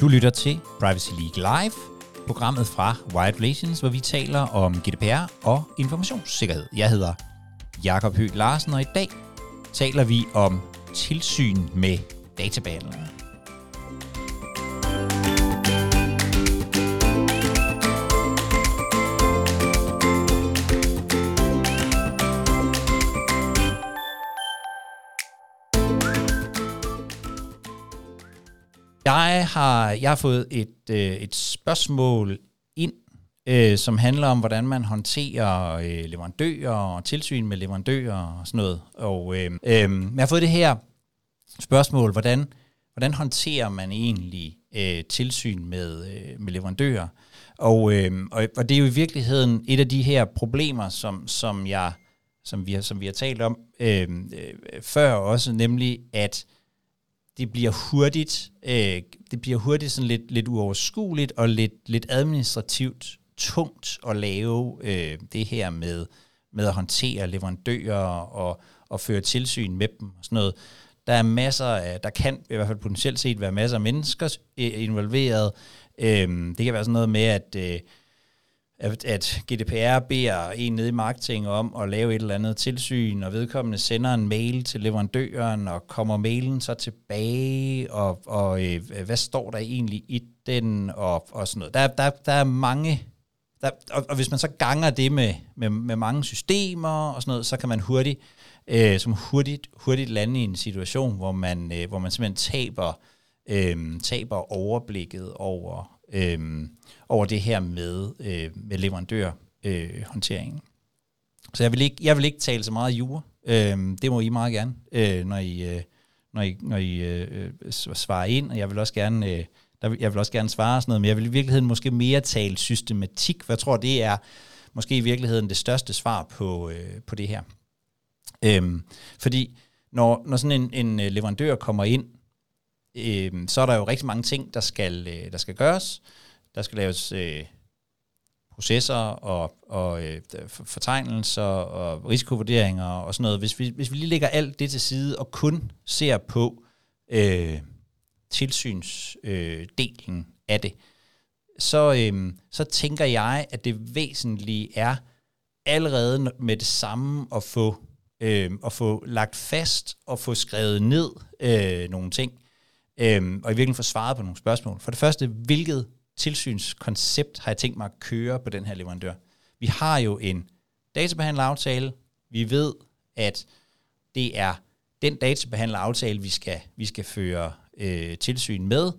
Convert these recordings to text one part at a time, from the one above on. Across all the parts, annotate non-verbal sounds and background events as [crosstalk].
Du lytter til Privacy League Live, programmet fra Wired Relations, hvor vi taler om GDPR og informationssikkerhed. Jeg hedder Jakob Høgh Larsen, og i dag taler vi om tilsyn med databehandlere. Har, jeg har fået et, øh, et spørgsmål ind, øh, som handler om, hvordan man håndterer øh, leverandører og tilsyn med leverandører og sådan noget. Og øh, øh, jeg har fået det her spørgsmål, hvordan, hvordan håndterer man egentlig øh, tilsyn med, øh, med leverandører? Og, øh, og, og det er jo i virkeligheden et af de her problemer, som, som, jeg, som, vi, har, som vi har talt om øh, øh, før også, nemlig at det bliver hurtigt, øh, det bliver hurtigt sådan lidt, lidt uoverskueligt og lidt, lidt administrativt tungt at lave øh, det her med, med at håndtere leverandører og, og føre tilsyn med dem og sådan noget. Der er masser af, der kan i hvert fald potentielt set være masser af mennesker øh, involveret. Øh, det kan være sådan noget med, at øh, at, at GDPR beder en nede i marketing om at lave et eller andet tilsyn, og vedkommende sender en mail til leverandøren, og kommer mailen så tilbage, og, og øh, hvad står der egentlig i den, og, og sådan noget. Der, der, der er mange, der, og, og hvis man så ganger det med, med, med mange systemer og sådan noget, så kan man hurtigt, øh, som hurtigt, hurtigt lande i en situation, hvor man, øh, hvor man simpelthen taber, øh, taber overblikket over, øh, over det her med, øh, med leverandørhåndteringen. Øh, så jeg vil, ikke, jeg vil ikke tale så meget jure. Øh, det må I meget gerne, øh, når I, øh, når I, når I øh, svarer ind, og jeg vil også gerne... Øh, der, jeg vil også gerne svare sådan noget, men jeg vil i virkeligheden måske mere tale systematik, for jeg tror, det er måske i virkeligheden det største svar på, øh, på det her. Øhm, fordi når, når sådan en, en øh, leverandør kommer ind, øh, så er der jo rigtig mange ting, der skal, øh, der skal gøres. Der skal laves øh, processer og, og øh, fortegnelser og risikovurderinger og sådan noget. Hvis vi, hvis vi lige lægger alt det til side og kun ser på øh, tilsynsdelen øh, af det, så, øh, så tænker jeg, at det væsentlige er allerede med det samme at få, øh, at få lagt fast og få skrevet ned øh, nogle ting, øhm, og i virkeligheden få svaret på nogle spørgsmål. For det første, hvilket tilsynskoncept har jeg tænkt mig at køre på den her leverandør? Vi har jo en databehandleraftale. Vi ved, at det er den databehandleraftale, vi skal, vi skal føre øh, tilsyn med.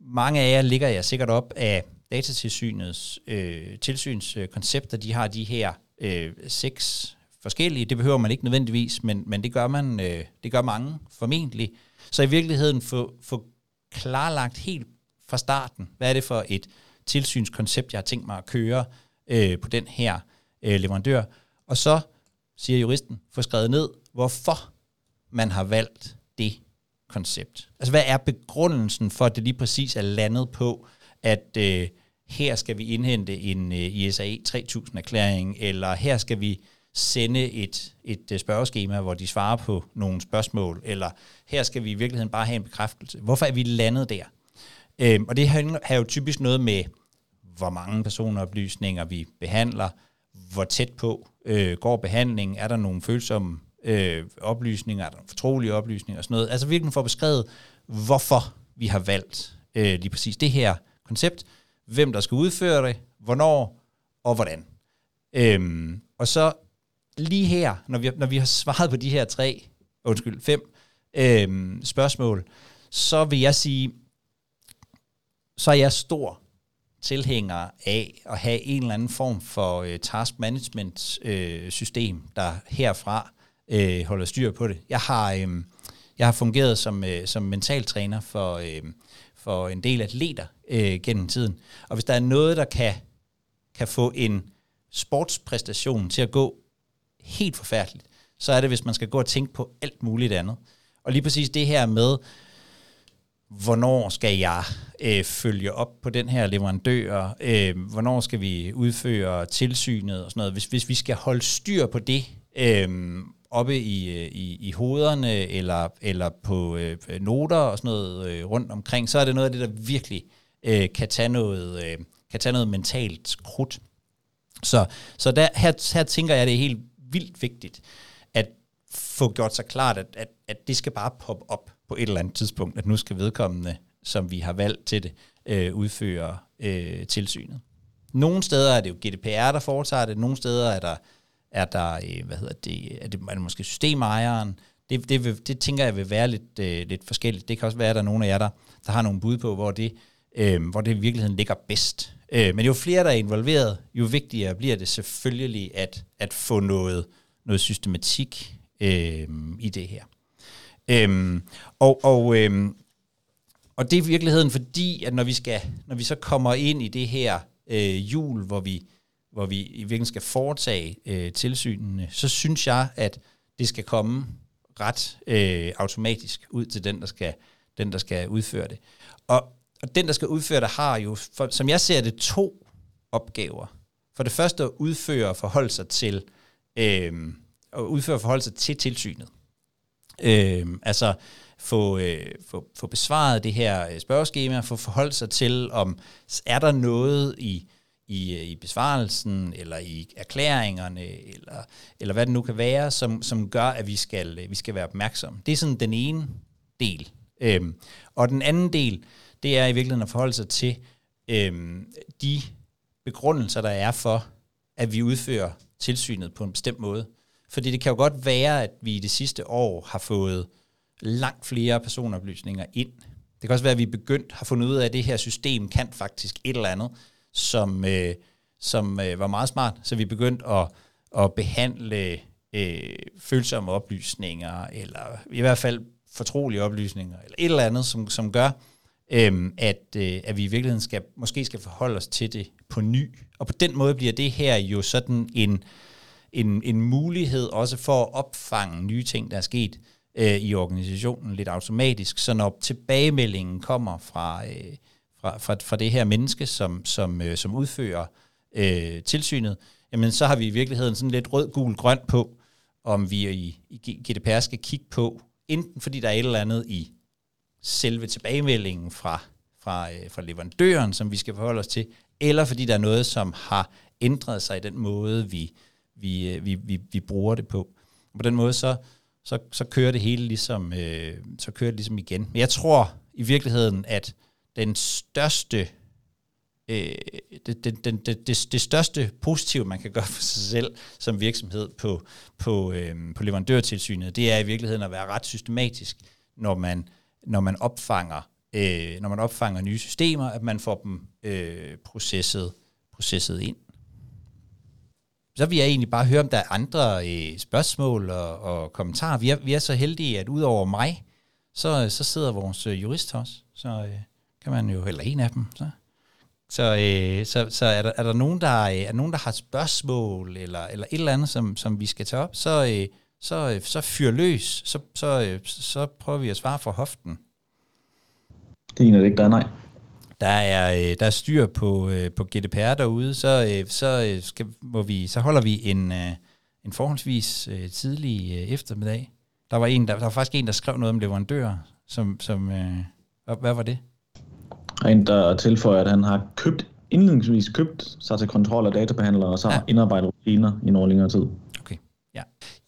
Mange af jer ligger jeg sikkert op af datatilsynets øh, tilsynskoncepter. De har de her øh, seks forskellige. Det behøver man ikke nødvendigvis, men, men det, gør man, øh, det gør mange formentlig. Så i virkeligheden få, få klarlagt helt fra starten, hvad er det for et tilsynskoncept, jeg har tænkt mig at køre øh, på den her øh, leverandør. Og så, siger juristen, få skrevet ned, hvorfor man har valgt det koncept. Altså, hvad er begrundelsen for, at det lige præcis er landet på, at øh, her skal vi indhente en øh, ISAE 3000-erklæring, eller her skal vi sende et, et øh, spørgeskema, hvor de svarer på nogle spørgsmål, eller her skal vi i virkeligheden bare have en bekræftelse. Hvorfor er vi landet der? Øhm, og det har jo typisk noget med, hvor mange personoplysninger vi behandler, hvor tæt på øh, går behandlingen, er der nogle følsomme øh, oplysninger, er der nogle fortrolige oplysninger og sådan noget. Altså virkelig få beskrevet, hvorfor vi har valgt øh, lige præcis det her koncept, hvem der skal udføre det, hvornår og hvordan. Øhm, og så lige her, når vi, når vi har svaret på de her tre, undskyld, fem øh, spørgsmål, så vil jeg sige, så er jeg stor tilhænger af at have en eller anden form for øh, task management øh, system, der herfra øh, holder styr på det. Jeg har, øh, jeg har fungeret som, øh, som mentaltræner for, øh, for en del atleter øh, gennem tiden. Og hvis der er noget, der kan, kan få en sportspræstation til at gå helt forfærdeligt, så er det, hvis man skal gå og tænke på alt muligt andet. Og lige præcis det her med, hvornår skal jeg øh, følge op på den her leverandør, øh, hvornår skal vi udføre tilsynet og sådan noget. Hvis, hvis vi skal holde styr på det øh, oppe i, øh, i, i hovederne eller, eller på øh, noter og sådan noget øh, rundt omkring, så er det noget af det, der virkelig øh, kan, tage noget, øh, kan tage noget mentalt krudt. Så, så der, her, her tænker jeg, at det er helt vildt vigtigt at få gjort sig klart, at, at, at det skal bare poppe op på et eller andet tidspunkt, at nu skal vedkommende, som vi har valgt til det, øh, udføre øh, tilsynet. Nogle steder er det jo GDPR, der foretager det, nogle steder er der, er der øh, hvad hedder det, er det, er det måske systemejeren, det, det, vil, det tænker jeg vil være lidt, øh, lidt forskelligt. Det kan også være, at der er nogle af jer, der, der har nogle bud på, hvor det, øh, hvor det i virkeligheden ligger bedst. Øh, men jo flere, der er involveret, jo vigtigere bliver det selvfølgelig at, at få noget, noget systematik øh, i det her. Øh, og, og, øh, og det er i virkeligheden fordi, at når vi, skal, når vi så kommer ind i det her øh, jul, hvor vi, hvor vi i virkeligheden skal foretage øh, tilsynene, så synes jeg, at det skal komme ret øh, automatisk ud til den, der skal, den, der skal udføre det. Og, og den, der skal udføre det, har jo, for, som jeg ser det, to opgaver. For det første at udføre og forholde sig til, øh, at udføre og forholde sig til tilsynet. Øh, altså få, øh, få, få besvaret det her øh, spørgeskema, få forholdt sig til, om er der noget i, i, øh, i besvarelsen, eller i erklæringerne, eller, eller hvad det nu kan være, som, som gør, at vi skal, øh, vi skal være opmærksomme. Det er sådan den ene del. Øhm, og den anden del, det er i virkeligheden at forholde sig til øhm, de begrundelser, der er for, at vi udfører tilsynet på en bestemt måde. Fordi det kan jo godt være, at vi i det sidste år har fået langt flere personoplysninger ind. Det kan også være, at vi begyndt, har fundet ud af, at det her system kan faktisk et eller andet, som, øh, som øh, var meget smart. Så vi er begyndt at, at behandle øh, følsomme oplysninger, eller i hvert fald fortrolige oplysninger, eller et eller andet, som, som gør, øhm, at, øh, at vi i virkeligheden skal, måske skal forholde os til det på ny. Og på den måde bliver det her jo sådan en en, en mulighed også for at opfange nye ting, der er sket øh, i organisationen lidt automatisk, så når tilbagemeldingen kommer fra, øh, fra, fra, fra det her menneske, som, som, øh, som udfører øh, tilsynet, jamen så har vi i virkeligheden sådan lidt rød, gul, grøn på, om vi i, i GDPR skal kigge på, enten fordi der er et eller andet i selve tilbagemeldingen fra, fra, øh, fra leverandøren, som vi skal forholde os til, eller fordi der er noget, som har ændret sig i den måde, vi, vi, øh, vi, vi, vi bruger det på. Og på den måde, så, så, så kører det hele ligesom, øh, så kører det ligesom igen. Men jeg tror i virkeligheden, at den største øh, det, det, det, det, det, det største positive, man kan gøre for sig selv som virksomhed på, på, øh, på leverandørtilsynet, det er i virkeligheden at være ret systematisk, når man, når man opfanger øh, når man opfanger nye systemer, at man får dem øh, processet, processet ind så vil jeg egentlig bare høre, om der er andre øh, spørgsmål og, og kommentarer. Vi er, vi er så heldige, at udover mig, så, så sidder vores øh, jurist også. Så øh, kan man jo, eller en af dem, så, så, øh, så, så er, der, er der nogen, der, øh, er nogen, der har spørgsmål, eller, eller et eller andet, som, som vi skal tage op, så, øh, så, øh, så fyr løs, så, så, øh, så prøver vi at svare for hoften. Det er ikke der, nej der er, øh, der er styr på, på GDPR derude, så, så, skal, må vi, så holder vi en, en forholdsvis tidlig eftermiddag. Der var, en, der, der var faktisk en, der skrev noget om leverandører, som, som hvad, hvad var det? En, der tilføjer, at han har købt, indledningsvis købt sig til kontrol af databehandlere, og så ja. indarbejdet rutiner i noget længere tid.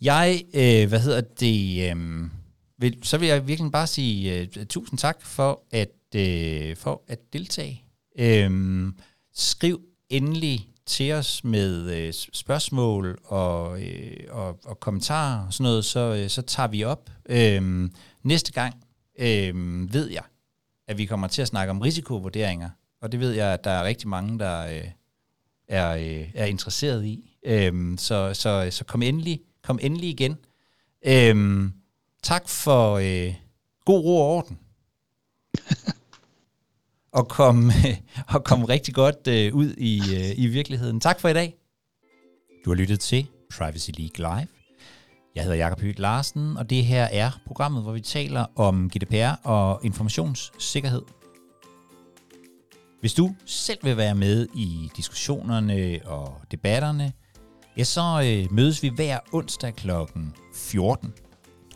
Jeg, øh, hvad hedder det, øh, vil, så vil jeg virkelig bare sige øh, tusind tak for at øh, for at deltage. Øh, skriv endelig til os med øh, spørgsmål og, øh, og, og kommentarer og sådan noget, så, øh, så tager vi op. Øh, næste gang øh, ved jeg, at vi kommer til at snakke om risikovurderinger, og det ved jeg, at der er rigtig mange, der øh, er, øh, er interesseret i. Øh, så, så, så kom endelig, kom endelig igen. Øhm, tak for øh, god ro og orden. [laughs] og komme, [laughs] og komme rigtig godt øh, ud i, øh, i virkeligheden. Tak for i dag. Du har lyttet til Privacy League Live. Jeg hedder Jakob Høgh Larsen, og det her er programmet, hvor vi taler om GDPR og informationssikkerhed. Hvis du selv vil være med i diskussionerne og debatterne, ja, så øh, mødes vi hver onsdag kl. 14.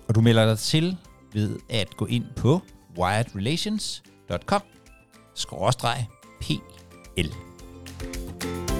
Og du melder dig til ved at gå ind på wiredrelations.com-pl.